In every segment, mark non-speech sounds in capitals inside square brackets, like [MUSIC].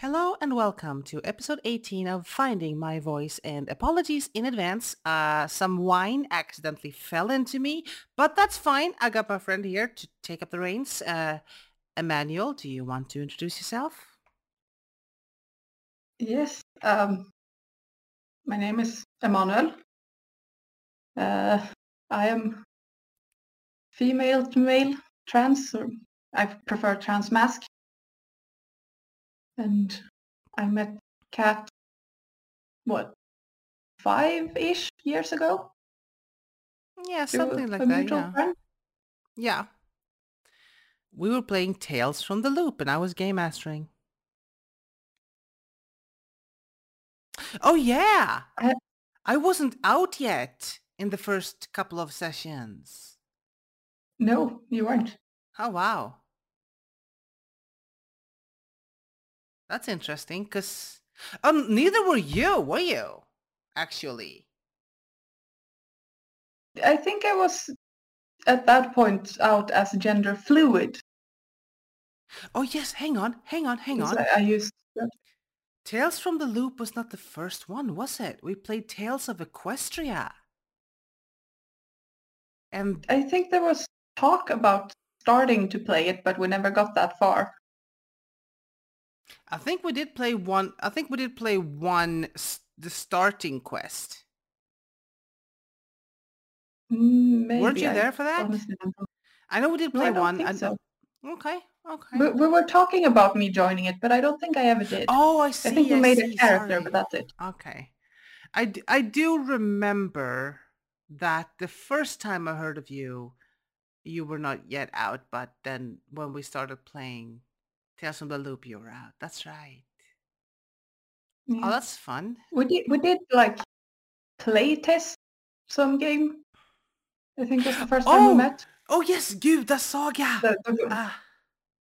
Hello and welcome to episode 18 of Finding My Voice and apologies in advance. Uh, some wine accidentally fell into me, but that's fine. I got my friend here to take up the reins. Uh, Emmanuel, do you want to introduce yourself? Yes, um, my name is Emmanuel. Uh, I am female to male trans, I prefer transmasc and I met Kat, what, five-ish years ago? Yeah, something like that, yeah. Friend. Yeah. We were playing Tales from the Loop and I was game mastering. Oh yeah! I, I wasn't out yet in the first couple of sessions. No, you weren't. Oh wow. That's interesting, because um, neither were you, were you? Actually. I think I was at that point out as gender fluid. Oh yes, hang on, hang on, hang on. I, I used. Tales from the Loop was not the first one, was it? We played Tails of Equestria. And I think there was talk about starting to play it, but we never got that far. I think we did play one. I think we did play one. The starting quest. Mm, maybe. Weren't you there for that? I know we did play no, I one. I, so. Okay. Okay. We, we, were talking about me joining it, but I don't think I ever did. Oh, I see. I think we I made see, a character, sorry. but that's it. Okay. I, I do remember that the first time I heard of you, you were not yet out, but then when we started playing, Tales from the Loop, you were out. That's right. Oh, yeah. Oh, that's fun. We did we did like play test some game. I think that's the first time oh! we met. Oh yes, Gud Saga. The, the, ah.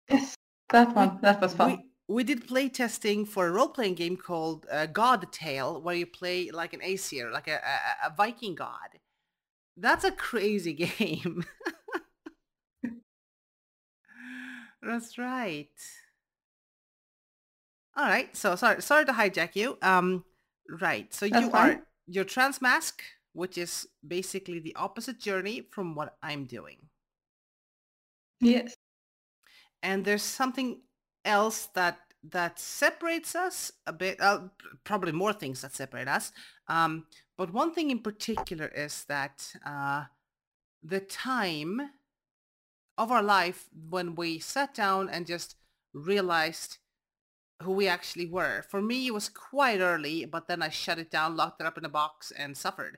Yes, that one. That was fun. We, we did play testing for a role-playing game called uh, God Tale, where you play like an Aesir, like a, a, a Viking god. That's a crazy [LAUGHS] game. That's right. All right. So sorry, sorry to hijack you. Um, right. So That's you fine. are your transmasc, which is basically the opposite journey from what I'm doing. Yes. And there's something else that that separates us a bit. Uh, probably more things that separate us. Um, but one thing in particular is that uh, the time of our life when we sat down and just realized who we actually were. For me, it was quite early, but then I shut it down, locked it up in a box, and suffered.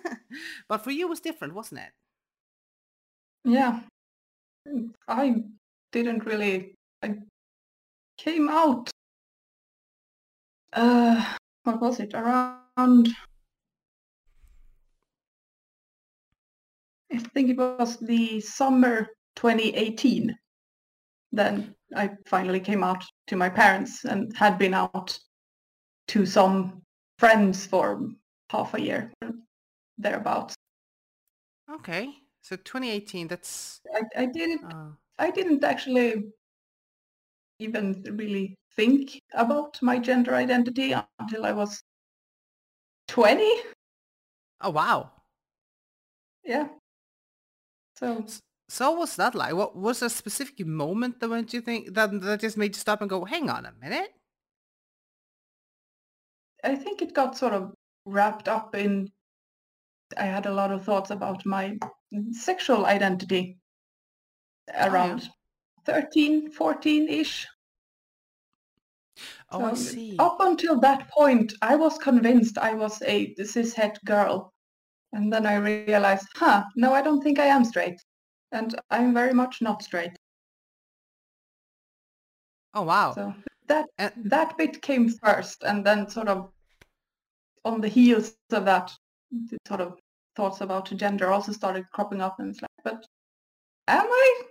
[LAUGHS] but for you, it was different, wasn't it? Yeah. I didn't really... I came out... Uh, what was it? Around... I think it was the summer 2018. Then I finally came out to my parents and had been out to some friends for half a year, thereabouts. Okay, so 2018. That's I, I didn't. Uh... I didn't actually even really think about my gender identity until I was 20. Oh wow. Yeah. So so what's that like? What was a specific moment that made you think that that just made you stop and go, hang on a minute? I think it got sort of wrapped up in I had a lot of thoughts about my sexual identity around oh, yeah. 13, 14-ish. Oh, so I see. Up until that point, I was convinced I was a cishet girl. And then I realized, huh, no, I don't think I am straight and I'm very much not straight. Oh wow! So that and... that bit came first, and then sort of on the heels of that, sort of thoughts about gender also started cropping up, and it's like, but am I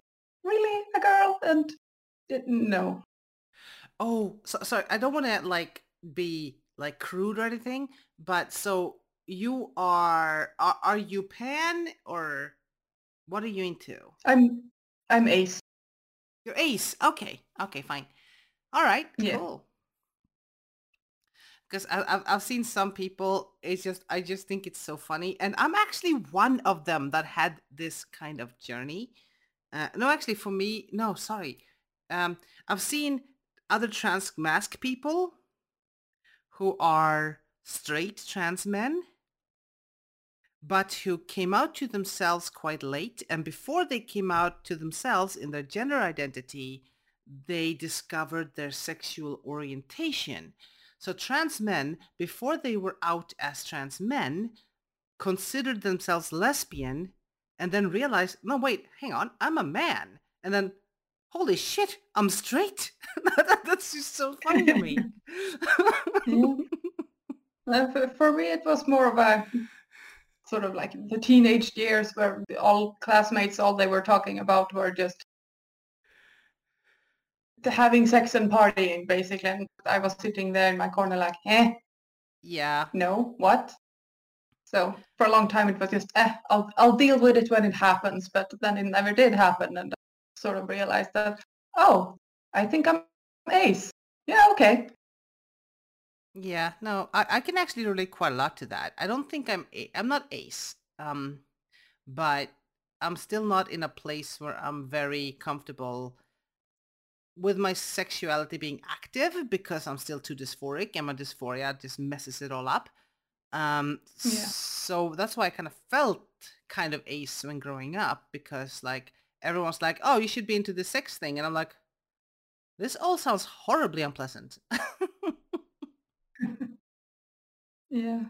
really a girl? And it, no. Oh, so, sorry. I don't want to like be like crude or anything, but so you are are, are you pan or what are you into? I'm I'm ace. You're ace. Okay. Okay, fine. All right. Yeah. Cool. because I've I've seen some people. It's just I just think it's so funny, and I'm actually one of them that had this kind of journey. Uh, no, actually, for me, no, sorry. Um, I've seen other transmasc people who are straight trans men, but who came out to themselves quite late, and before they came out to themselves in their gender identity, they discovered their sexual orientation. So trans men, before they were out as trans men, considered themselves lesbian and then realized, no, wait, hang on, I'm a man. And then, holy shit, I'm straight. [LAUGHS] That's just so funny to me. [LAUGHS] yeah. [LAUGHS] Uh, for, for me, it was more of a sort of like the teenage years where all classmates, all they were talking about were just having sex and partying, basically. And I was sitting there in my corner like, eh? Yeah. No, what? So for a long time it was just, eh, I'll, I'll deal with it when it happens. But then it never did happen. And I sort of realized that, oh, I think I'm ace. Yeah, okay. Yeah, no, I, I can actually relate quite a lot to that. I don't think I'm, a- I'm not ace. Um, but I'm still not in a place where I'm very comfortable with my sexuality being active because I'm still too dysphoric and my dysphoria just messes it all up. Um, Yeah. so that's why I kind of felt kind of ace when growing up because like everyone's like, oh, you should be into the sex thing. And I'm like, this all sounds horribly unpleasant. [LAUGHS] Yeah.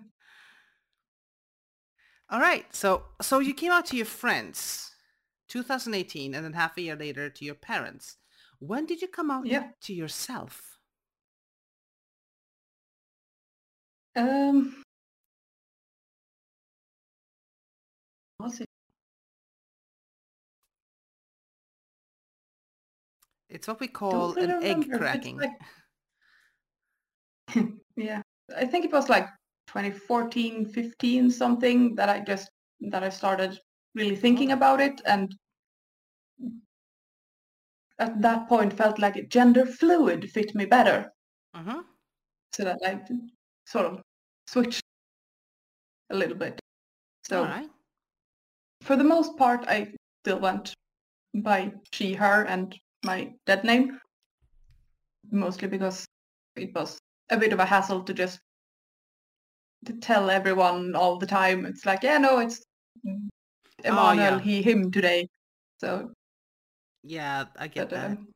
all right. So, so you came out to your friends 2018 and then half a year later to your parents. When did you come out Yeah. to yourself? Um, was it? It's what we call really an egg remember. It's cracking. like- [LAUGHS] [LAUGHS] Yeah, I think it was like 2014, 15 something that I just that I started really thinking about it and at that point felt like gender fluid fit me better hmm so that I sort of switched a little bit. So right. for the most part I still went by she, her and my dead name mostly because it was a bit of a hassle to just tell everyone all the time. It's like, yeah, no, it's Emmanuel, yeah. he, him today. So Yeah, I get but, that. um,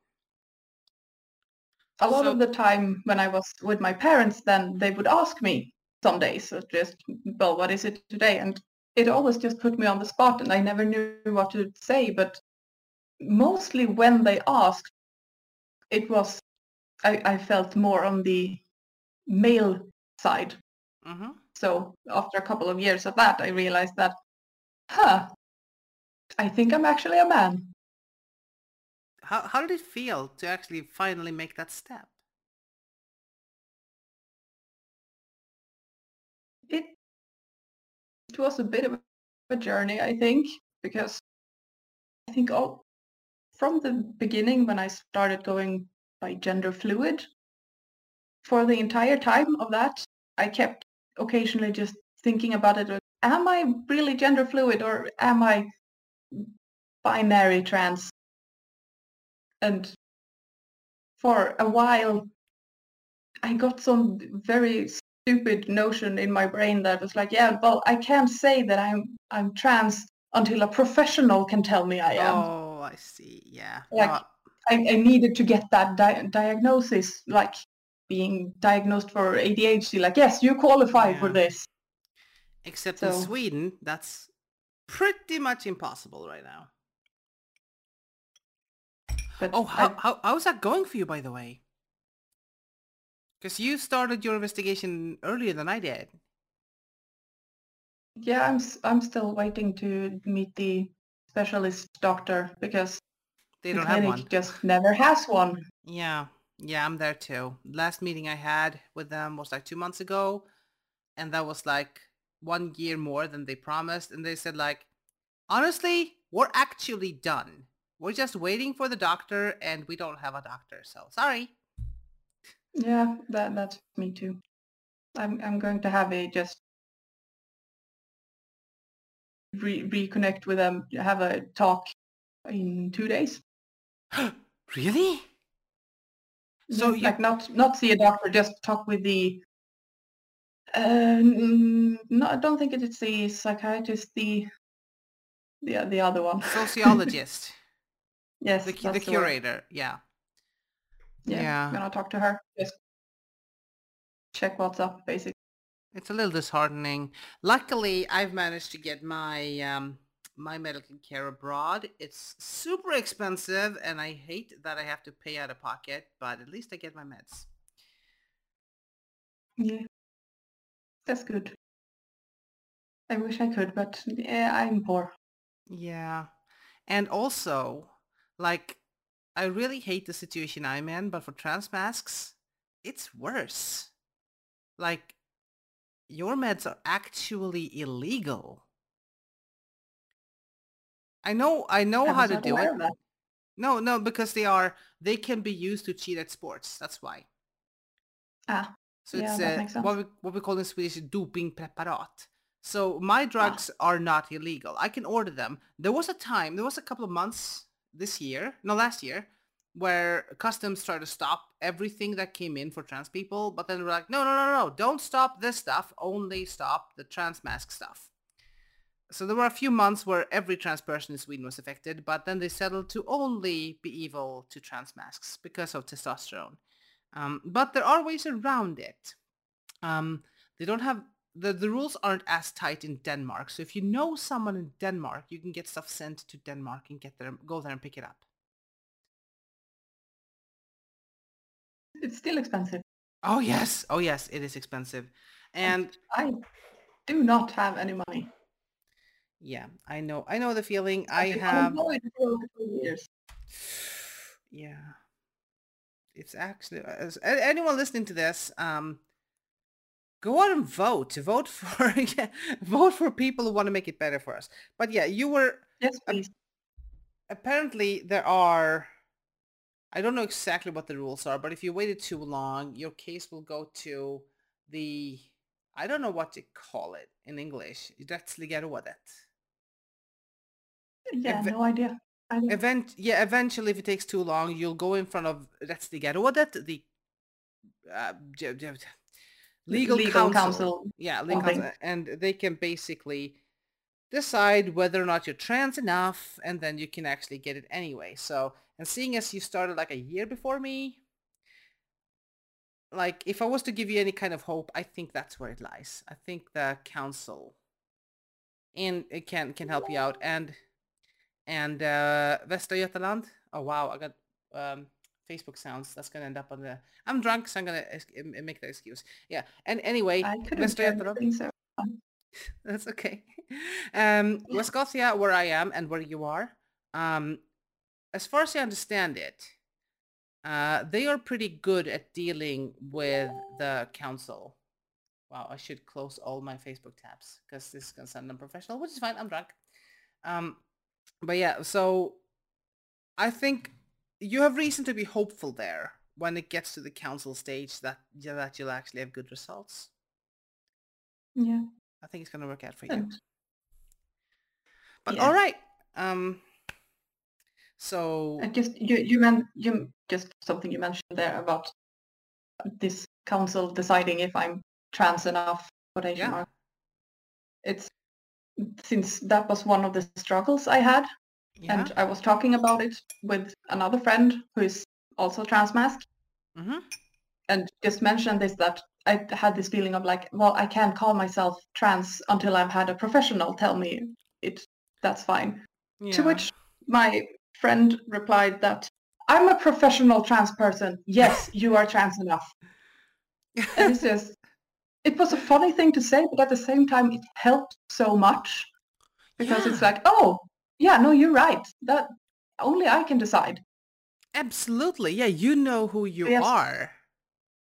a lot So- of the time when I was with my parents, then they would ask me some days, so just, well, what is it today? And it always just put me on the spot and I never knew what to say. But mostly when they asked, it was, I, I felt more on the male side. hmm So after a couple of years of that, I realized that, huh, I think I'm actually a man. How how did it feel to actually finally make that step? It it was a bit of a journey, I think, because I think all from the beginning when I started going by gender fluid, for the entire time of that, I kept occasionally just thinking about it. Am I really gender fluid or am I binary trans? And for a while, I got some very stupid notion in my brain that was like, yeah, well, I can't say that I'm I'm trans until a professional can tell me I am. Oh, I see. Yeah. Like- No, I, I needed to get that di- diagnosis, like being diagnosed for ADHD. Like, yes, you qualify for this. except in Sweden, that's pretty much impossible right now. But Oh, how, I- how how's that going for you, by the way? Because you started your investigation earlier than I did. yeah, I'm I'm still waiting to meet the specialist doctor because They the don't have clinic one. just never has one. Yeah, yeah, I'm there too. Last meeting I had with them was like two months ago, and that was like one year more than they promised. And they said like, honestly, we're actually done. We're just waiting for the doctor, and we don't have a doctor. So sorry. Yeah, that that's me too. I'm I'm going to have a just re- reconnect with them, have a talk in two days. [GASPS] really? So like not not see a doctor, just talk with the. Uh, no, I don't think it's the psychiatrist. The the the other one. Sociologist. [LAUGHS] yes, the, the curator. Yeah. yeah. Yeah. I'm gonna talk to her. Just check what's up, basically. It's a little disheartening. Luckily, I've managed to get my um, my medical care abroad. It's super expensive, and I hate that I have to pay out of pocket. But at least I get my meds. Yeah, that's good. I wish I could, but yeah, I'm poor. Yeah, and also, like, I really hate the situation I'm in, but for transmascs, it's worse. Like, your meds are actually illegal. I know I know I how to do it. No, no, because they are they can be used to cheat at sports. That's why. Ah. So yeah, it's uh, what we what we call in Swedish doping preparat. So my ah. drugs ah. are not illegal. I can order them. There was a time, there was a couple of months this year, no last year, where customs tried to stop everything that came in for trans people, but then we're like, no, no, no, no, don't stop this stuff, only stop the transmasc stuff. So there were a few months where every trans person in Sweden was affected, but then they settled to only be evil to transmascs because of testosterone. Um, but there are ways around it. Um, they don't have the, the rules aren't as tight in Denmark. So if you know someone in Denmark, you can get stuff sent to Denmark and get there, go there and pick it up. it's still expensive. Oh yes, oh yes, it is expensive, and I do not have any money. Yeah, I know. I know the feeling. I, I have. years. [SIGHS] Yeah, it's actually as anyone listening to this. Um, go out and vote. Vote [LAUGHS] for yeah, vote for people who want to make it better for us. But yeah, you were. Yes, please. apparently, there are I don't know exactly what the rules are, but if you waited too long, your case will go to the, I don't know what to call it in English. Rättsliga Yeah, Ev- no idea. Event, yeah, eventually if it takes too long, you'll go in front of Rättsliga the uh, legal, legal counsel. counsel. Yeah, legal counsel, and they can basically decide whether or not you're trans enough, and then you can actually get it anyway. So and seeing as you started like a year before me, like if I was to give you any kind of hope, I think that's where it lies. I think the council and it can can help you out and and uh Västra Götaland. Oh wow, I got um Facebook sounds. That's gonna end up on the. I'm drunk, so I'm gonna make that excuse. Yeah. And anyway, Västra Götaland. So. [LAUGHS] That's okay. Um, West Gothia, where I am and where you are, um, as far as I understand it, uh, they are pretty good at dealing with the council. Wow, I should close all my Facebook tabs because this is to sound unprofessional, which is fine. I'm drunk. Um, but yeah, so I think you have reason to be hopeful there when it gets to the council stage that yeah, that you'll actually have good results. Yeah. I think it's going to work out for you. But yeah. all right. Um, so I just you you meant you just something you mentioned there about this council deciding if I'm trans enough quotation yeah. mark. It's since that was one of the struggles I had, yeah. and I was talking about it with another friend who is also transmasc, mm-hmm. and just mentioned this that I had this feeling of like, well, I can't call myself trans until I've had a professional tell me it. That's fine. Yeah. To which my friend replied that I'm a professional trans person. Yes, you are trans enough. and he says, it was a funny thing to say, but at the same time, it helped so much because yeah. it's like, oh, yeah, no, you're right. That only I can decide. Absolutely. Yeah, you know who you yes. are.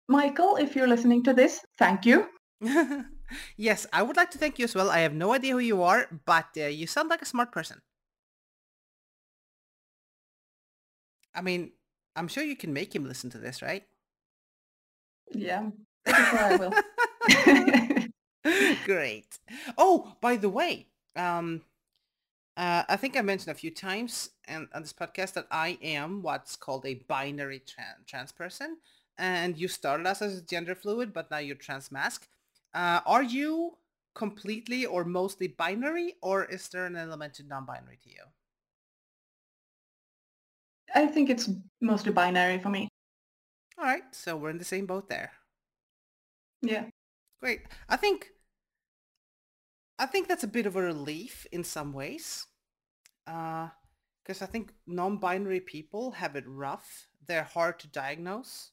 Michael, if you're listening to this, thank you. [LAUGHS] yes, I would like to thank you as well. I have no idea who you are, but uh, you sound like a smart person. I mean, I'm sure you can make him listen to this, right? Yeah, I will. [LAUGHS] [LAUGHS] [LAUGHS] Great. Oh, by the way, um, uh, I think I mentioned a few times in, on this podcast that I am what's called a binary tran- trans person. And you started us as gender fluid, but now you're transmasc. Uh, are you completely or mostly binary, or is there an element to non-binary to you? I think it's mostly binary for me. All right, so we're in the same boat there. Yeah. Great. I think I think that's a bit of a relief in some ways. Uh, because I think non-binary people have it rough. They're hard to diagnose.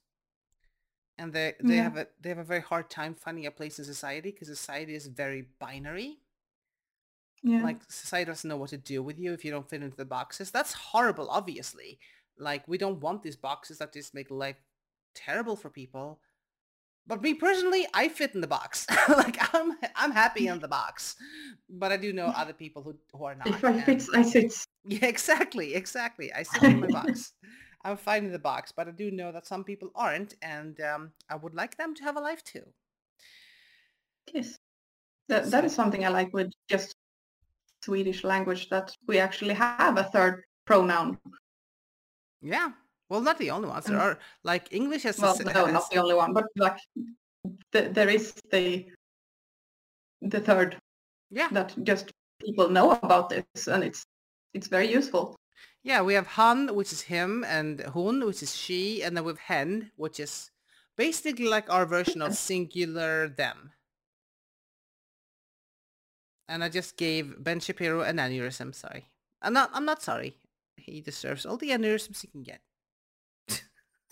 And they, they Yeah. have a they have a very hard time finding a place in society because society is very binary. Yeah. Like society doesn't know what to do with you if you don't fit into the boxes. That's horrible, obviously. Like we don't want these boxes that just make life terrible for people. But me personally, I fit in the box. [LAUGHS] like I'm I'm happy in the box. But I do know other people who, who are not. if I fits, I sits. [LAUGHS] yeah, exactly, exactly. I sit in my [LAUGHS] box. I'm fine in the box, but I do know that some people aren't, and um, I would like them to have a life too. Yes. That, that is something I like with just Swedish language, that we actually have a third pronoun. Yeah. Well, not the only ones. There Mm. are like English has. Well, has- no, not the only one, but like the, there is the the third yeah, that just people know about this, and it's it's very useful. yeah. We have han, which is him, and hun, which is she, and then we have hen, which is basically like our version of singular them. And I just gave Ben Shapiro an aneurysm. Sorry, I'm not. I'm not sorry. He deserves all the aneurysms he can get.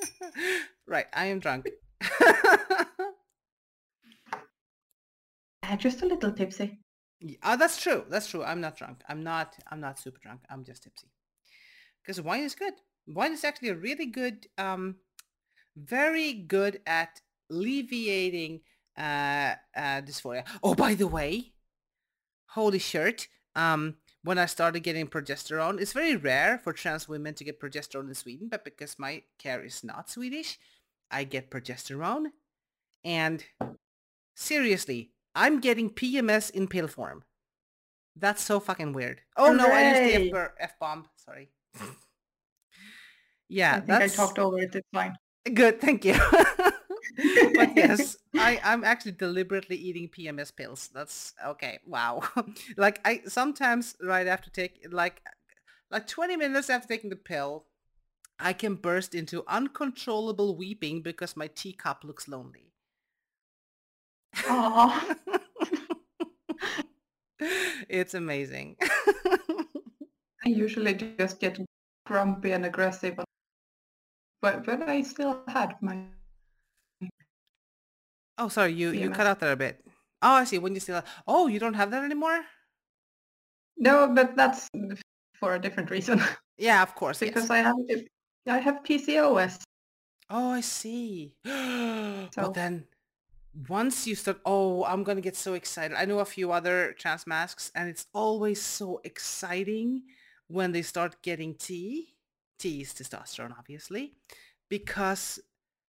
[LAUGHS] right, I am drunk. [LAUGHS] Just a little tipsy. Y- Oh, that's true. That's true. I'm not drunk. I'm not. I'm not super drunk. I'm just tipsy. Because wine is good. Wine is actually a really good, um, very good at alleviating uh, uh, dysphoria. Oh, by the way, holy shirt. Um, when I started getting progesterone, it's very rare for trans women to get progesterone in Sweden, but because my care is not Swedish, I get progesterone. And seriously, I'm getting PMS in pill form. That's so fucking weird. Oh no, I used Hooray. the F- F bomb. Sorry. [LAUGHS] yeah, I think I talked over it. It's fine. good. Thank you. [LAUGHS] [LAUGHS] but yes, [LAUGHS] I, I'm actually deliberately eating PMS pills. That's okay. Wow. [LAUGHS] like I sometimes right after take like like 20 minutes after taking the pill, I can burst into uncontrollable weeping because my teacup looks lonely. Aw. it's amazing. I usually just get grumpy and aggressive, but when I still had my oh, sorry, you you cut out there a bit. Oh, I see. When you still oh, you don't have that anymore? no, but that's for a different reason [LAUGHS] Yeah, of course. yes. because I have I have PCOS. Oh, I see. [GASPS] well, So- then once you start, oh, I'm going to get so excited. I know a few other transmascs and it's always so exciting when they start getting T. T is testosterone, obviously, because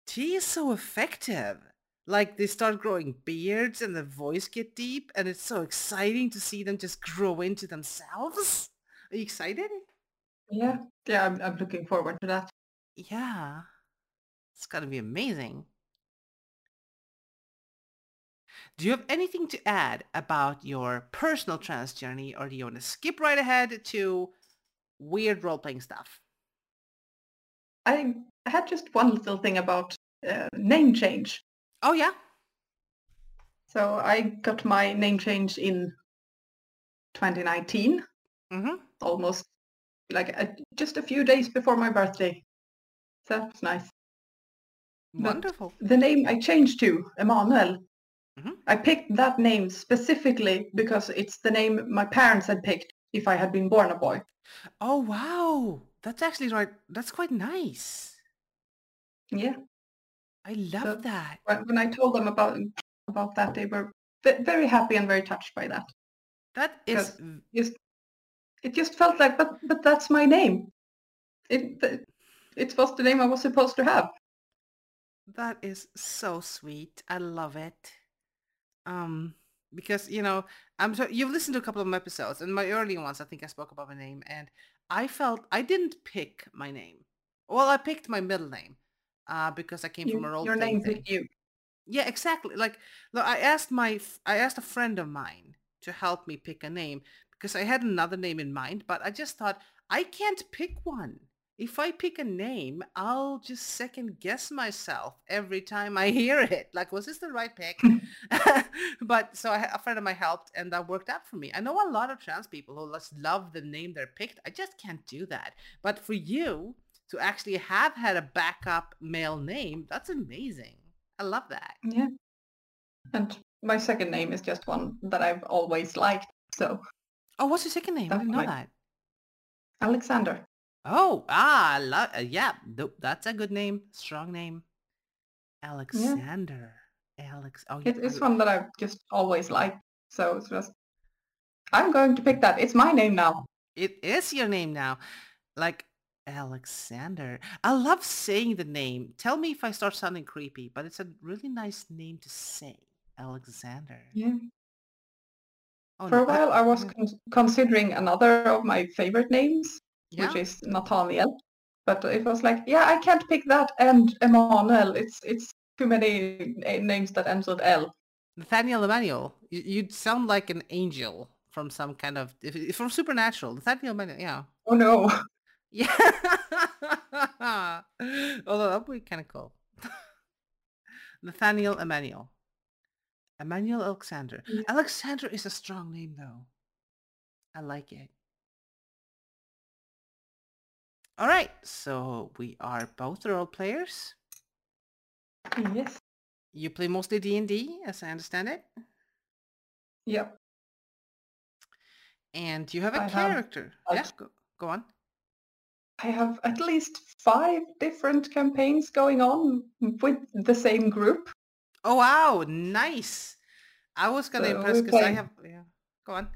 T is so effective. Like they start growing beards and the voice get deep and it's so exciting to see them just grow into themselves. Are you excited? Yeah, yeah, I'm, I'm looking forward to that. Yeah. It's going to be amazing. Do you have anything to add about your personal trans journey or do you want to skip right ahead to weird role-playing stuff? I had just one little thing about uh, name change. Oh, yeah? So I got my name change in 2019, Mm-hmm. almost like a, just a few days before my birthday. So that was nice. But- Wonderful. The name I changed to, Emmanuel, Mhm. I picked that name specifically because it's the name my parents had picked if I had been born a boy. Oh, wow. That's actually right. That's quite nice. Yeah. I love So- that. When I told them about about that, they were very happy and very touched by that. That is Just it just felt like, but but that's my name. It it was the name I was supposed to have. that is so sweet. I love it. Um, because you know, I'm so you've listened to a couple of my episodes, and my early ones, I think I spoke about my name, and I felt I didn't pick my name. Well, I picked my middle name, uh, because I came from a You, role your name thing. you. Yeah, exactly. Like, look, I asked my I asked a friend of mine to help me pick a name because I had another name in mind, but I just thought I can't pick one. If I pick a name, I'll just second guess myself every time I [LAUGHS] hear it. Like, was this the right pick? [LAUGHS] [LAUGHS] but so I, a friend of mine helped, and that worked out for me. I know a lot of trans people who just love the name they're picked. I just can't do that. But for you to actually have had a backup male name, that's amazing. I love that. yeah. And my second name is just one that I've always liked. So Oh, what's your second name? I didn't know my that. Alexander. Oh, ah, lo- uh, yeah, nope, that's a good name, strong name. Yeah. Alexander. Alex. Oh, yeah, it's one that I've just always liked. So it's just I'm going to pick that. It's my name now. it is your name now. Like Alexander. I love saying the name. Tell me if I start sounding creepy, but it's a really nice name to say. Alexander. Yeah. Oh, For no, a while, I was con- considering another of my favorite names, which is Nathaniel. But it was like, yeah, I can't pick that and Emmanuel. It's it's too many names that ends with L. Nathaniel Emmanuel. You, you'd sound like an angel from some kind of, from Supernatural. Nathaniel Emmanuel, yeah. Oh no. [LAUGHS] Yeah. [LAUGHS] Although that would be kind of cool. [LAUGHS] Nathaniel Emmanuel. Emmanuel Alexander. Yeah. Alexander is a strong name though. I like it. All right. So we are both role players. Yes. You play mostly D&D as I understand it. Yep. And you have a I have character. yeah, go, go on. I have at least five different campaigns going on with the same group. Oh wow, nice. I was gonna So impress because I have yeah. Go on.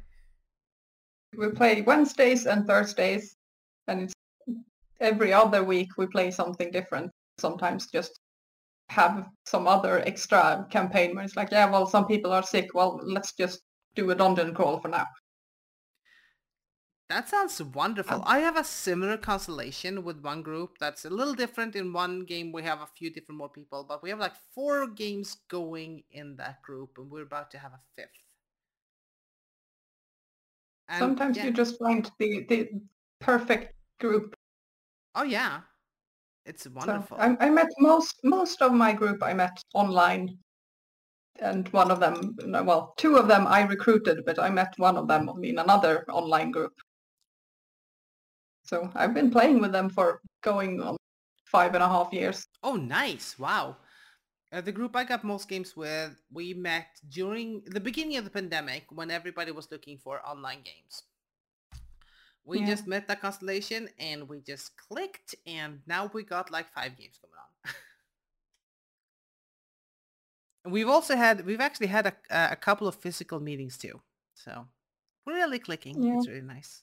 We play Wednesdays and Thursdays, and it's every other week we play something different. Sometimes just have some other extra campaign where it's like, yeah, well, some people are sick. Well, let's just do a dungeon crawl for now. That sounds wonderful. Um, I have a similar constellation with one group that's a little different. In one game, we have a few different more people, but we have like four games going in that group, and we're about to have a fifth. And Sometimes yeah. you just find the, the perfect group. Oh yeah, it's So wonderful. I, I met most most of my group I met online, and one of them, well, two of them I recruited, but I met one of them in another online group. So I've been playing with them for going on five and a half years. Oh, nice! Wow. Uh, the group I got most games with, we met during the beginning of the pandemic when everybody was looking for online games. We Yeah. just met that constellation and we just clicked and now we got like five games going on. [LAUGHS] We've also had, we've actually had a, a couple of physical meetings too. So really clicking. Yeah. It's really nice.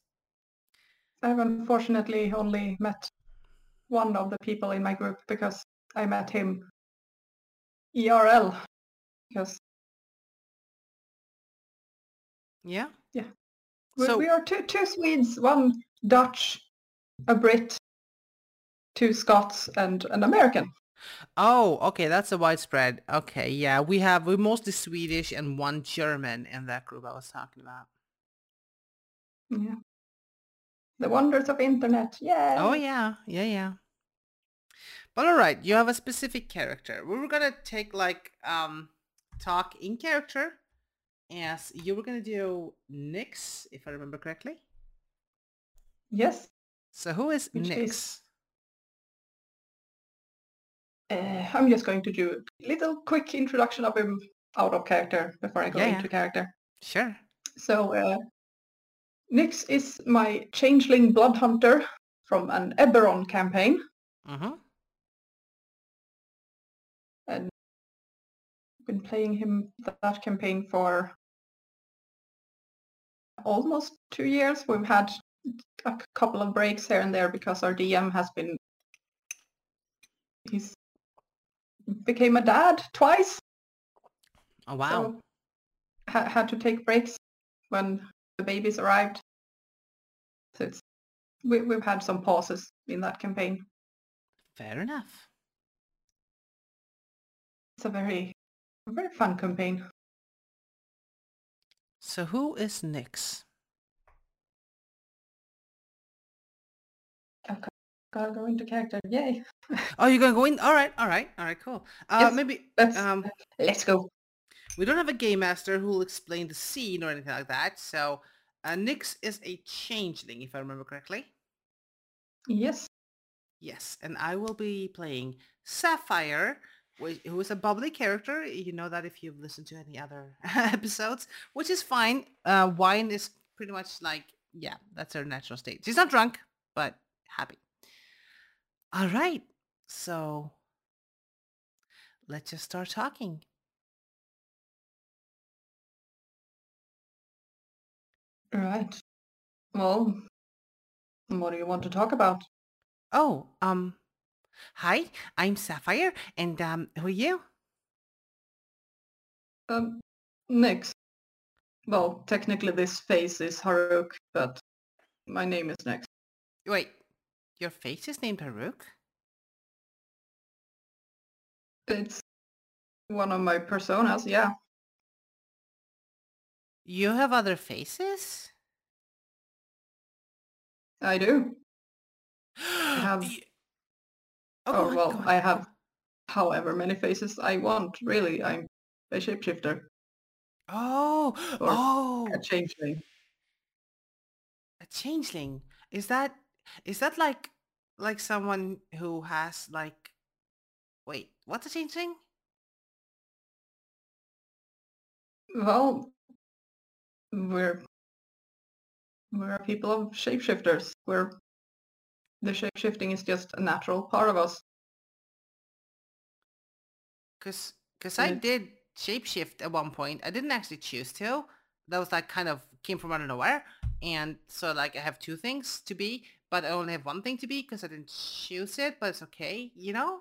I've unfortunately only met one of the people in my group because I met him ERL because Yeah. we, So- we are two two Swedes, one Dutch, a Brit, two Scots, and an American. Oh, okay, that's a widespread. Okay, yeah, we have we're mostly Swedish and one German in that group I was talking about. Yeah. The wonders of internet. Yeah. Oh yeah, yeah, yeah. But all right, you have a specific character. We were gonna take like um talk in character, as you were gonna do Nyx, if I remember correctly. Yes. So who is Which Nyx? is- Uh, I'm just going to do a little quick introduction of him out of character before I go Yeah, yeah. into character. Sure. So uh, Nyx is my changeling blood hunter from an Eberron campaign. Mm-hmm. and been playing him that campaign for almost two years. We've had a couple of breaks here and there because our DM has been he's became a dad twice. Oh wow. So ha- had to take breaks when the babies arrived. So it's we, we've had some pauses in that campaign. Fair enough. It's a very, a very fun campaign. So who is Nyx? Okay, gotta go into character. Yay! Oh, you're gonna go in? All right, all right, all right, cool. Uh, Yes, maybe Let's um, let's go. We don't have a game master who will explain the scene or anything like that. So uh, Nyx is a changeling, if I remember correctly. Yes. Yes, and I will be playing Sapphire, wh- who is a bubbly character. You know that if you've listened to any other [LAUGHS] episodes, which is fine. Uh, wine is pretty much like, yeah, that's her natural state. She's not drunk, but happy. All right, so let's just start talking. Right. Well, what do you want to talk about? Oh, um, hi, I'm Sapphire, and um, who are you? Um, Nyx. Well, technically this face is Haruk, but my name is Nyx. Wait, your face is named Haruk? It's one of my personas, yeah. You have other faces? I do. [GASPS] have- Oh, Oh, well, go on, I have however many faces I want, really. I'm a shapeshifter, Oh, or oh, a changeling. a changeling. Is that is that like like someone who has like wait, what's a changeling? Well, we're we're a people of shapeshifters. We're the shapeshifting is just a natural part of us. Cause cause I did shapeshift at one point. I didn't actually choose to. That was like kind of came from out of nowhere. And so like I have two things to be, but I only have one thing to be because I didn't choose it, but it's okay, you know?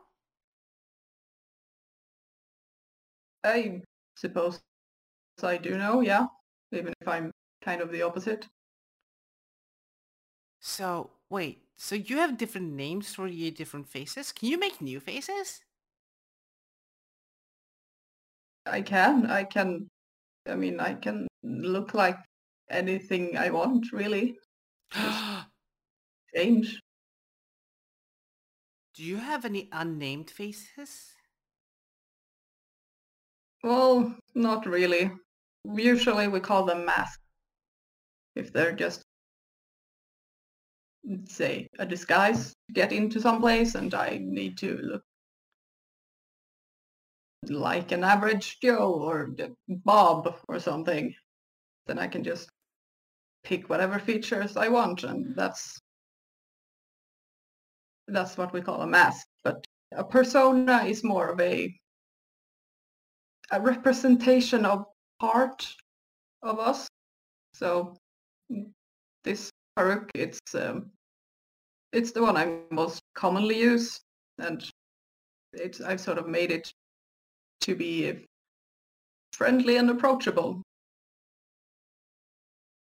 I suppose I do know, yeah. Even if I'm kind of the opposite. So wait, so you have different names for your different faces? Can you make new faces? I can. I can. I mean, I can look like anything I want, really. [GASPS] Change. Do you have any unnamed faces? Well, not really. Usually we call them masks. If they're just, say, a disguise to get into some place and I need to look like an average Joe or Bob or something, then I can just pick whatever features I want and that's that's what we call a mask. But a persona is more of a a representation of part of us. So mm, this Haruk, it's um, it's the one I most commonly use, and it's I've sort of made it to be friendly and approachable.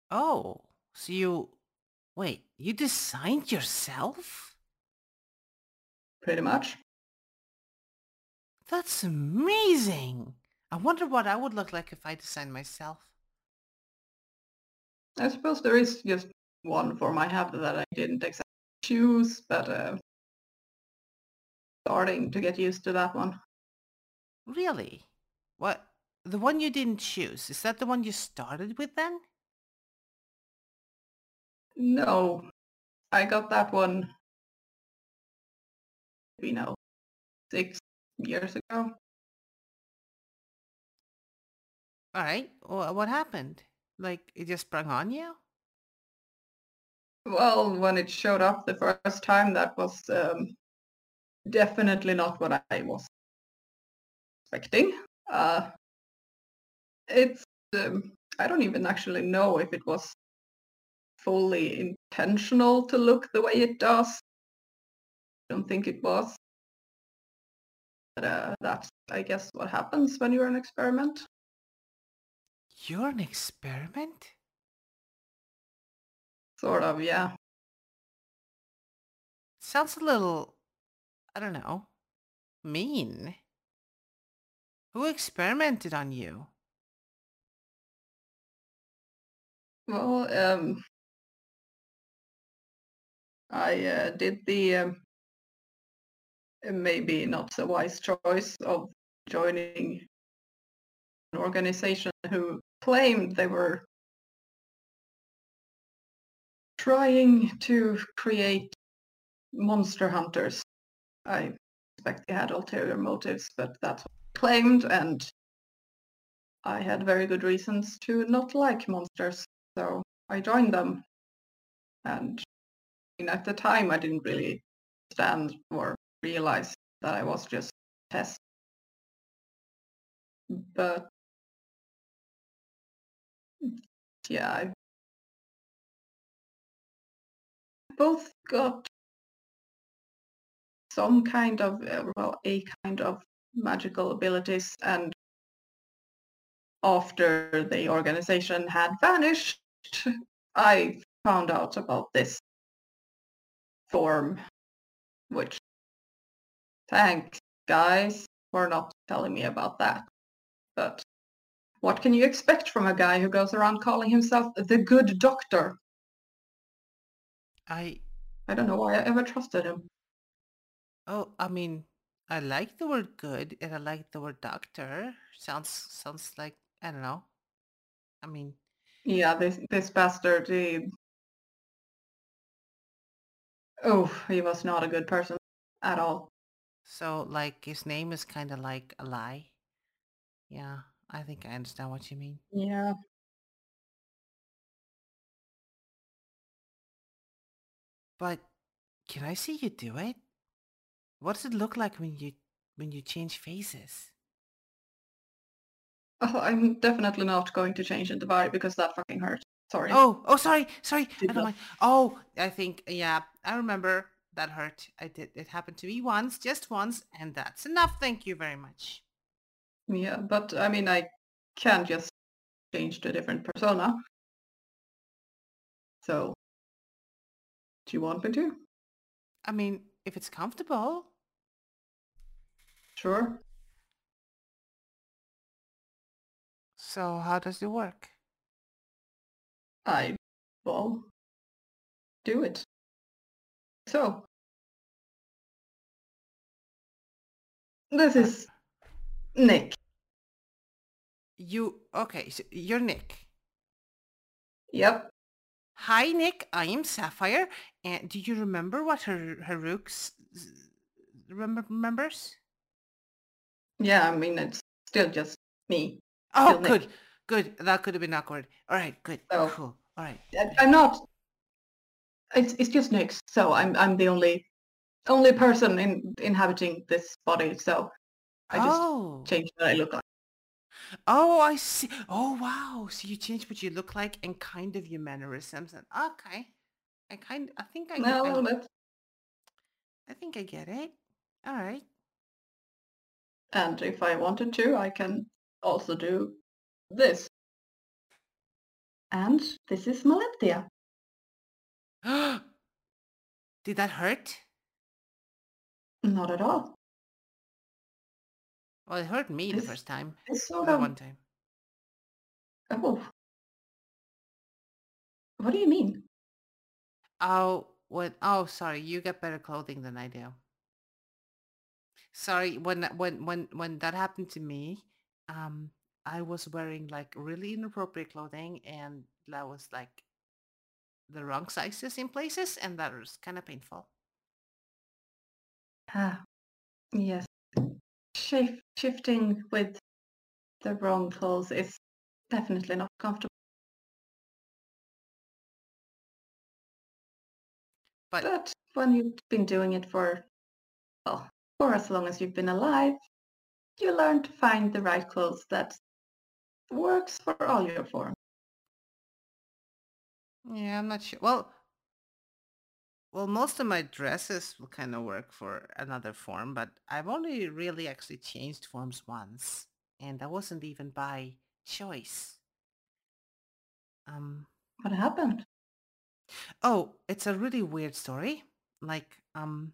Oh, so you wait, you designed yourself? Pretty much. That's amazing. I wonder what I would look like if I designed myself. I suppose there is just one form I have that I didn't exactly choose, but uh, starting to get used to that one. Really? What? The one you didn't choose, is that the one you started with then? No, I got that one, you know, six years ago. Alright, wh- what happened? Like, it just sprung on you? Well, when it showed up the first time, that was um, definitely not what I was expecting. Uh, it's um, I don't even actually know if it was fully intentional to look the way it does. I don't think it was. But uh, that's, I guess, what happens when you're an experiment. You're an experiment? Sort of, yeah. Sounds a little, I don't know, mean. Who experimented on you? Well, um, I uh, did the um, maybe not so wise choice of joining an organization who claimed they were trying to create monster hunters. I suspect they had ulterior motives, but that's what they claimed, and I had very good reasons to not like monsters, so I joined them. And at the time, I didn't really stand or realize that I was just test. But yeah, I both got some kind of uh, well a kind of magical abilities and after the organization had vanished i found out about this form which thanks guys for not telling me about that but what can you expect from a guy who goes around calling himself the good doctor I i don't know why i ever trusted him oh, I mean, I like the word good and I like the word doctor. Sounds sounds like I don't know. I mean, Yeah, this this bastard, he oh, he was not a good person at all. so like his name is kind of like a lie. Yeah, I think I understand what you mean. Yeah. But can I see you do it? What does it look like when you when you change faces? Oh, I'm definitely not going to change into Vari because that fucking hurt. Sorry. Oh, oh, sorry, sorry. I don't mind. Oh, I think yeah, I remember that hurt. I did. It happened to me once, just once, and that's enough. Thank you very much. Yeah, but I mean, I can't just change to a different persona. So, do you want me to? I mean, if it's comfortable. Sure. So how does it work? I will do it. So, this is Nyx. You okay? So you're Nyx. Yep. Hi, Nyx. I am Sapphire. And do you remember what her Haruk's remember remembers? Yeah, I mean, it's still just me. Oh, Still Nyx. good, good. That could have been awkward. All right, good, So- cool. All right. I'm not. It's it's just Nyx. So I'm I'm the only only person in inhabiting this body. So I just oh, changed what I look like. oh, I see. Oh, wow. So you changed what you look like and kind of your mannerisms. And okay, I kind. I think I. No, I, bit. I think I get it. All right. And if I wanted to, I can also do this. And this is Malentia. [GASPS] Did that hurt? Not at all. Well, it hurt me the first time. Sort The of. one time. Oh. What do you mean? Oh, when oh sorry, you get better clothing than I do. Sorry, when that- when when when that happened to me, um, I was wearing like really inappropriate clothing and that was like the wrong sizes in places and that was kind of painful. Ah, yes. Shif- shifting with the wrong clothes is definitely not comfortable. But But when you've been doing it for, well, for as long as you've been alive, you learn to find the right clothes that works for all your forms. yeah, I'm not sure. Well, well, most of my dresses will kind of work for another form, but I've only really actually changed forms once, and that wasn't even by choice. Um, What happened? oh, it's a really weird story. Like, um,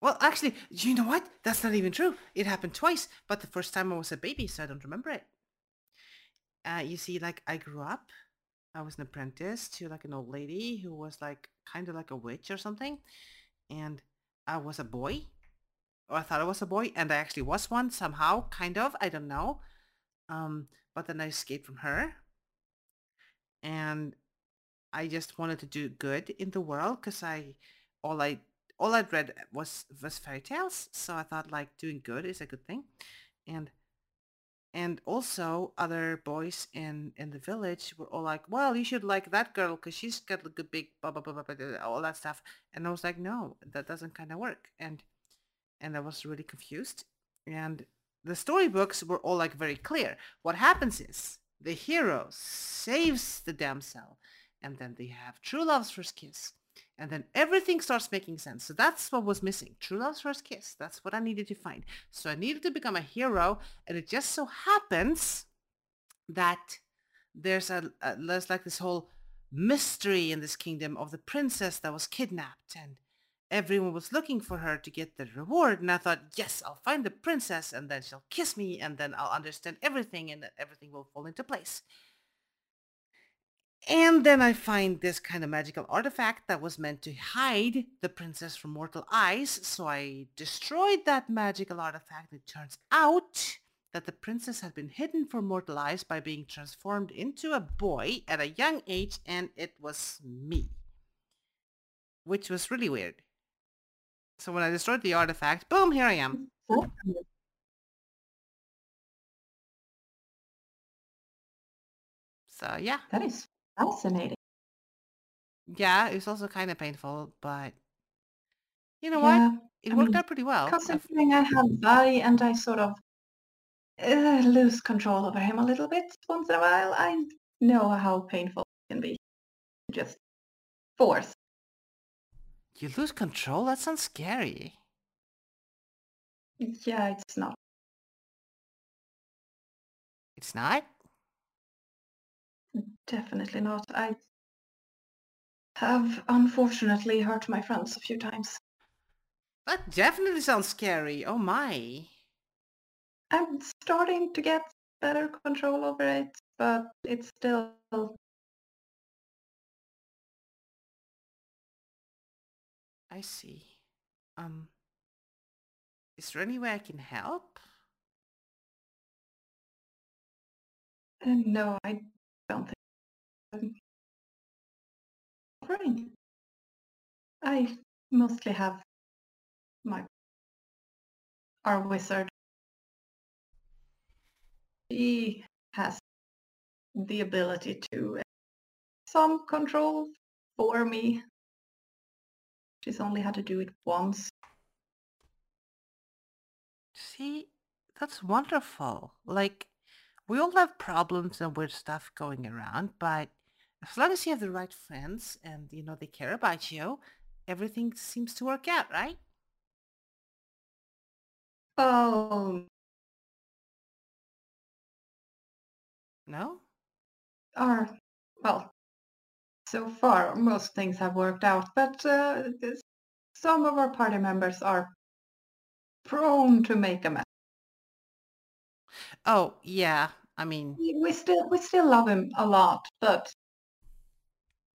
well, actually, you know what? That's not even true. It happened twice, but the first time I was a baby, so I don't remember it. Uh, you see, like, I grew up. I was an apprentice to like an old lady who was like kind of like a witch or something, and I was a boy, or I thought I was a boy, and I actually was one somehow, kind of. I don't know. Um, but then I escaped from her, and I just wanted to do good in the world because I all I all I'd read was was fairy tales, so I thought like doing good is a good thing, and and also other boys in in the village were all like, well, you should like that girl because she's got like a big blah blah blah blah blah all that stuff, and I was like, no, that doesn't kind of work, and and I was really confused, and the storybooks were all like very clear. What happens is the hero saves the damsel and then they have true love's first kiss and then everything starts making sense. So that's what was missing. True love's first kiss. That's what i needed to find. So i needed to become a hero and it just so happens that there's a, a there's like this whole mystery in this kingdom of the princess that was kidnapped and everyone was looking for her to get the reward and i thought yes i'll find the princess and then she'll kiss me and then i'll understand everything and everything will fall into place and then I find this kind of magical artifact that was meant to hide the princess from mortal eyes. So I destroyed that magical artifact. It turns out that the princess had been hidden from mortal eyes by being transformed into a boy at a young age and it was me. Which was really weird. So when I destroyed the artifact, boom, here I am. So yeah. That is fascinating. Yeah, it was also kind of painful, but you know Yeah, what? It I worked mean, out pretty well. Considering I have Vi and I sort of uh, lose control over him a little bit once in a while, I know how painful it can be. Just force. you lose control? That sounds scary. Yeah, it's not. It's not? Definitely not. I have unfortunately hurt my friends a few times. That definitely sounds scary. Oh my. I'm starting to get better control over it, but it's still I see. Um, is there any way I can help? uh, no, I. Mm. I'm. I mostly have my our wizard. She has the ability to some control for me. She's only had to do it once. See, that's wonderful. Like, we all have problems and weird stuff going around, but as long as you have the right friends and, you know, they care about you, everything seems to work out, right? Oh, No? our well, so far most things have worked out, but uh, some of our party members are prone to make a mess. Oh, yeah. I mean, We we still we still love him a lot, but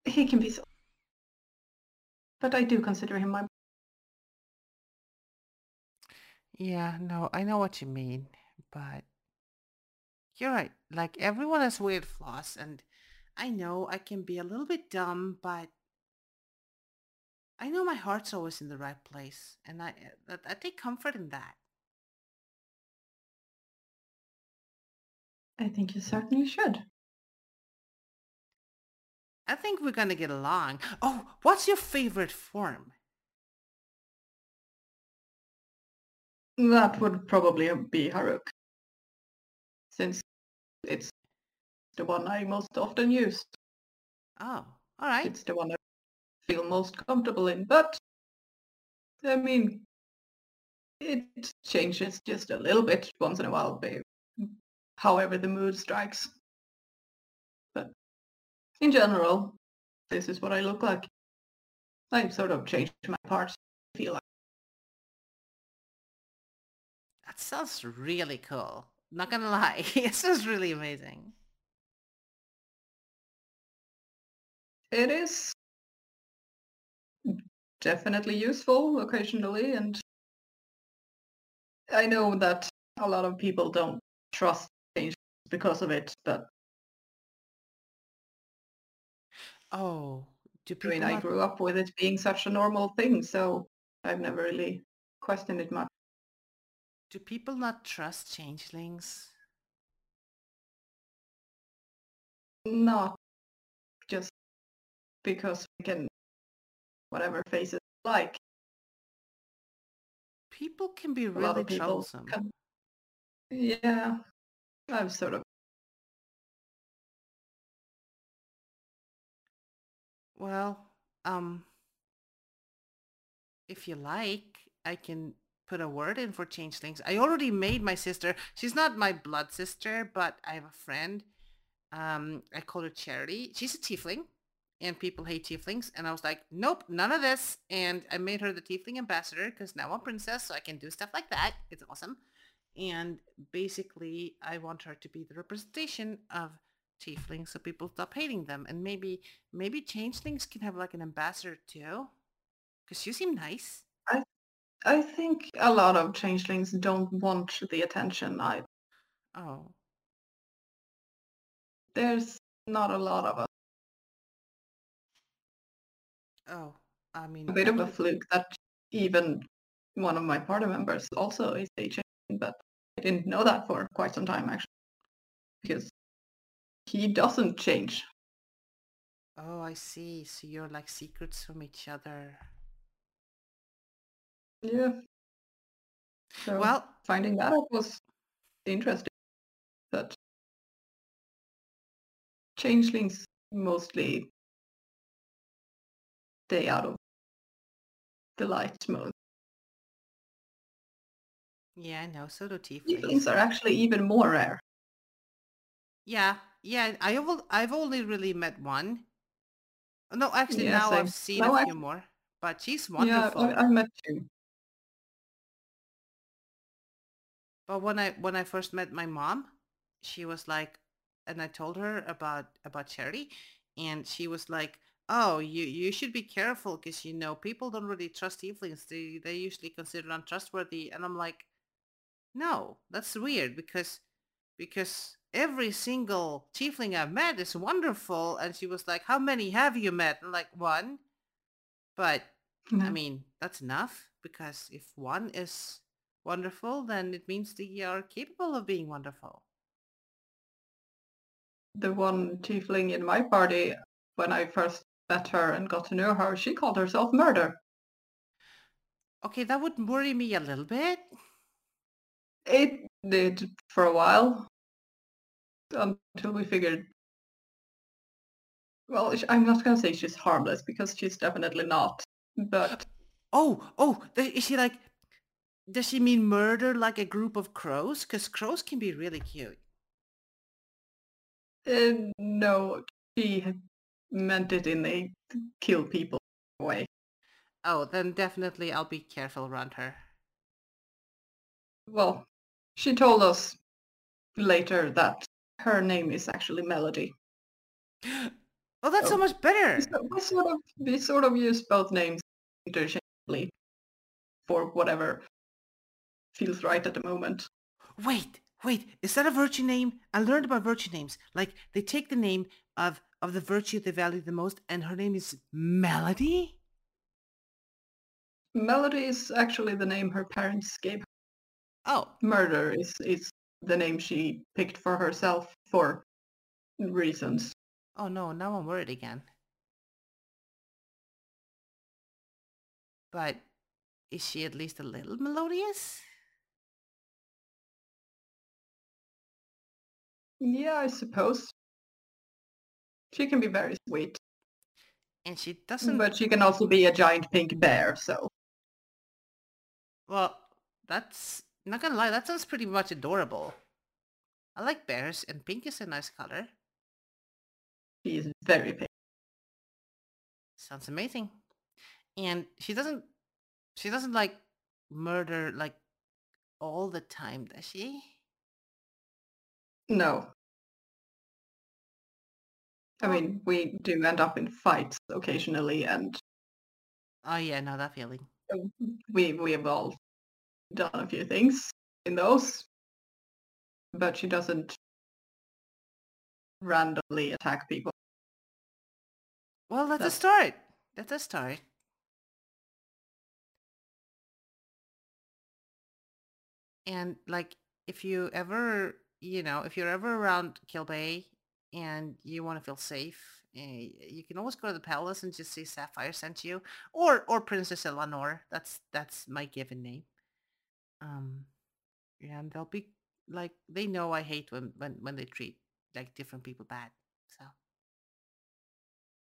he can be so. But I do consider him my. yeah, no, I know what you mean, but you're right. Like, everyone has weird flaws, and I know I can be a little bit dumb, but I know my heart's always in the right place, and I I, I take comfort in that. I think you certainly should. I think we're gonna get along. Oh, what's your favorite form? That would probably be Haruk, since it's the one I most often use. Oh, all right. It's the one I feel most comfortable in. But I mean, it changes just a little bit once in a while, babe. However the mood strikes. In general, this is what I look like. I sort of changed my parts. I feel like That sounds really cool. Not gonna lie, [LAUGHS] it sounds really amazing. it is definitely useful occasionally, and I know that a lot of people don't trust change because of it, but Oh, do I people mean, I grew up with it being such a normal thing, so I've never really questioned it much. do people not trust changelings? Not just because we can whatever faces like. People can be really troublesome. come. Yeah, I've sort of Well, um, if you like, I can put a word in for changelings. I already made my sister. She's not my blood sister, but I have a friend. Um, I call her Charity. She's a tiefling, and people hate tieflings. And I was like, nope, none of this. And I made her the tiefling ambassador because now I'm princess, so I can do stuff like that. It's awesome. And basically, I want her to be the representation of tieflings so people stop hating them. And maybe maybe changelings can have like an ambassador too. Because you seem nice. I i think a lot of changelings don't want the attention either. Oh. There's not a lot of us. Oh. I mean A bit of a fluke that even one of my party members also is a changeling, but I didn't know that for quite some time actually. Because he doesn't change. Oh, I see. So you're like secrets from each other. Yeah. So Well, finding that out was interesting. But changelings mostly stay out of the light mode. yeah, I know. So do tieflings. Tieflings are actually even more rare. Yeah, yeah. I have, I've only really met one. No, actually Yeah, now same. I've seen a I- few more. But she's wonderful. Yeah. I, I met two. But when I when I first met my mom, she was like, and I told her about about charity, and she was like, "Oh, you you should be careful because you know people don't really trust tieflings. They they usually considered untrustworthy." And I'm like, "No, that's weird because because every single tiefling I've met is wonderful." And she was like, "How many have you met?" I'm like, "One." But I mm-hmm. mean, that's enough because if one is wonderful, then it means they are capable of being wonderful. The one tiefling in my party, when I first met her and got to know her, she called herself Murder. Okay, that would worry me a little bit. It did for a while until we figured. Well, I'm not gonna say she's harmless because she's definitely not. But Oh, oh, is she like, does she mean murder like a group of crows? Because crows can be really cute. uh, no, she meant it in a kill people way. Oh, then definitely I'll be careful around her. Well, she told us later that her name is actually Melody. Oh, that's so Oh. much better. We so- we sort of we sort of use both names interchangeably for whatever feels right at the moment. Wait, wait, is that a virtue name? I learned about virtue names. Like they take the name of of the virtue they value the most, and her name is Melody. Melody is actually the name her parents gave. her. Oh, Murder is is the name she picked for herself for reasons. oh no, now I'm worried again. But is she at least a little melodious? Yeah, I suppose. She can be very sweet, And she doesn't. but she can also be a giant pink bear, so Well, that's not gonna lie. That sounds pretty much adorable. I like bears, and pink is a nice color. She is very pink. Sounds amazing. And she doesn't she doesn't like murder like all the time, does she? No. I Oh. mean, we do end up in fights occasionally, and Oh yeah, no, that feeling. Oh, we we have all done a few things in those, but she doesn't randomly attack people. Well, that's a That's- start. That's a start. And like, if you ever, you know, if you're ever around Kilbay and you want to feel safe, eh, you can always go to the palace and just say Sapphire sent you, or or Princess Eleanor. That's that's my given name. Um, and they'll be like, they know I hate when when when they treat like different people bad. So.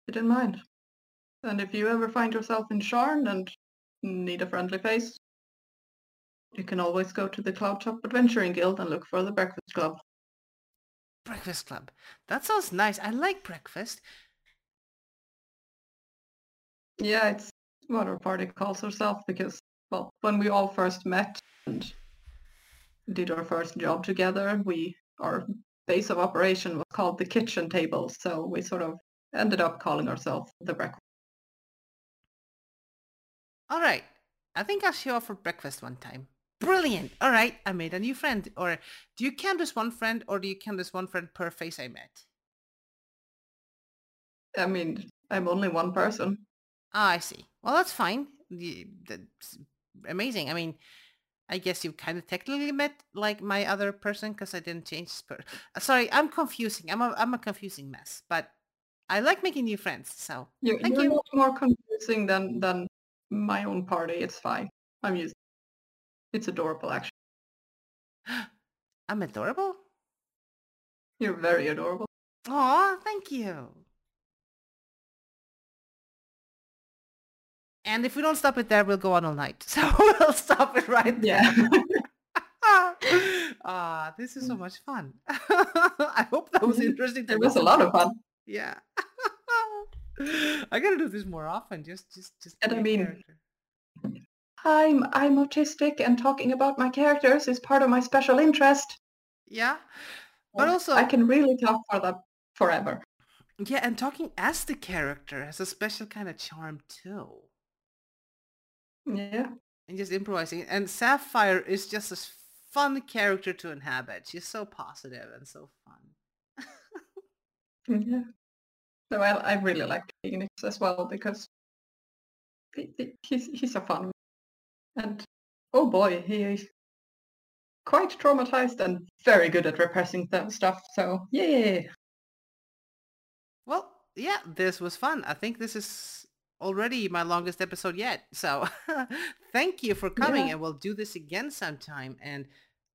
I didn't mind. And if you ever find yourself in Sharn and need a friendly face, you can always go to the Cloud Top Adventuring Guild and look for the Breakfast Club. Breakfast Club. That sounds nice. I like breakfast. Yeah, it's what our party calls herself because, well, when we all first met and did our first job together, we our base of operation was called the kitchen table, so we sort of ended up calling ourselves the breakfast. All right. I think I'll show up for breakfast one time. Brilliant. All right. I made a new friend. Or do you count as one friend or do you count as one friend per face I met? I mean, I'm only one person. Ah, I see. Well, that's fine. Amazing. I mean, I guess you kind of technically met like my other person because I didn't change. Per- Uh, Sorry, I'm confusing. I'm a, I'm a confusing mess, but I like making new friends. So You, Thank you're you. more confusing than than my own party. It's fine. I'm used. It's adorable, actually. [GASPS] I'm adorable. You're very adorable. Aw, thank you. And if we don't stop it there, we'll go on all night. [LAUGHS] So we'll stop it right there. Yeah. [LAUGHS] Ah, this is so much fun. [LAUGHS] I hope that was Mhm. interesting. it was a lot of fun. Yeah. I gotta do this more often. Just, just, just. And I mean, character. I'm I'm autistic, and talking about my characters is part of my special interest. Yeah. But also, I can really talk for that forever. yeah, and talking as the character has a special kind of charm too. Yeah. and just improvising. And Sapphire is just a fun character to inhabit. She's so positive and so fun. Yeah. So I I really like Phoenix as well because he, he- he's he's a fun and oh boy he is quite traumatized and very good at repressing th- stuff. So yeah. well, yeah, this was fun. I think this is already my longest episode yet. So [LAUGHS] thank you for coming Yeah. and we'll do this again sometime. And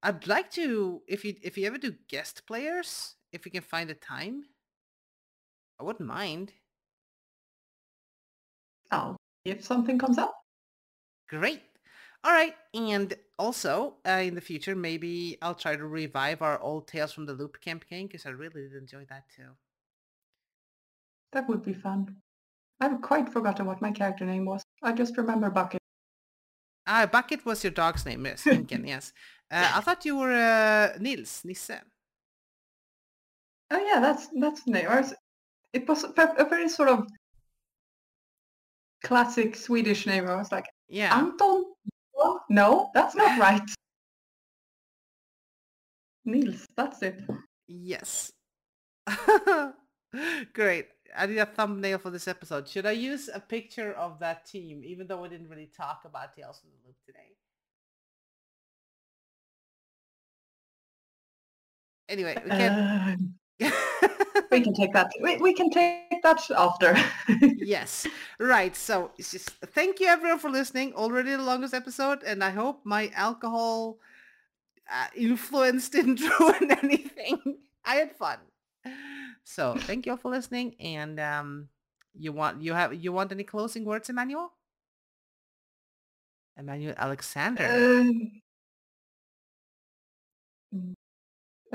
I'd like to, if you if you ever do guest players, if you can find a time, I wouldn't mind. I'll if something comes up. Great. All right. And also, uh, in the future, maybe I'll try to revive our old Tales from the Loop campaign because I really did enjoy that too. That would be fun. I've quite forgotten what my character name was. I just remember Bucket. Ah, Bucket was your dog's name, yes. [LAUGHS] Inken, yes. Uh, I thought you were uh, Nils, Nisse. Oh yeah, that's that's the name. Was- It was a, very sort of classic Swedish name. I was like, Yeah. Anton? No, that's not [LAUGHS] right. Nils, that's it. Yes. [LAUGHS] Great. I need a thumbnail for this episode. Should I use a picture of that team, even though we didn't really talk about Tales from the Loop today? Anyway, we can Um, [LAUGHS] we can take that. We, we can take that after. [LAUGHS] yes. Right. So it's just thank you everyone for listening. Already the longest episode, and I hope my alcohol uh, influence didn't [LAUGHS] ruin anything. I had fun. So thank you all for listening. And um, you want you have you want any closing words, Emmanuel? Emmanuel Alexander. Um,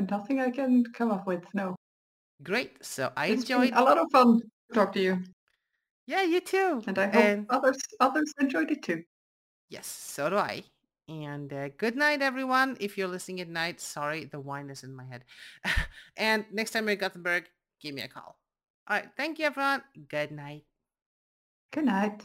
nothing I can come up with. No. Great. So I It's enjoyed. a lot of fun to talk to you, Yeah, you too. and I hope And others others enjoyed it too. yes, so do I. And uh, good night, everyone. If you're listening at night, sorry, the wine is in my head. [LAUGHS] and next time you're in Gothenburg, give me a call. All right. Thank you, everyone. Good night. Good night.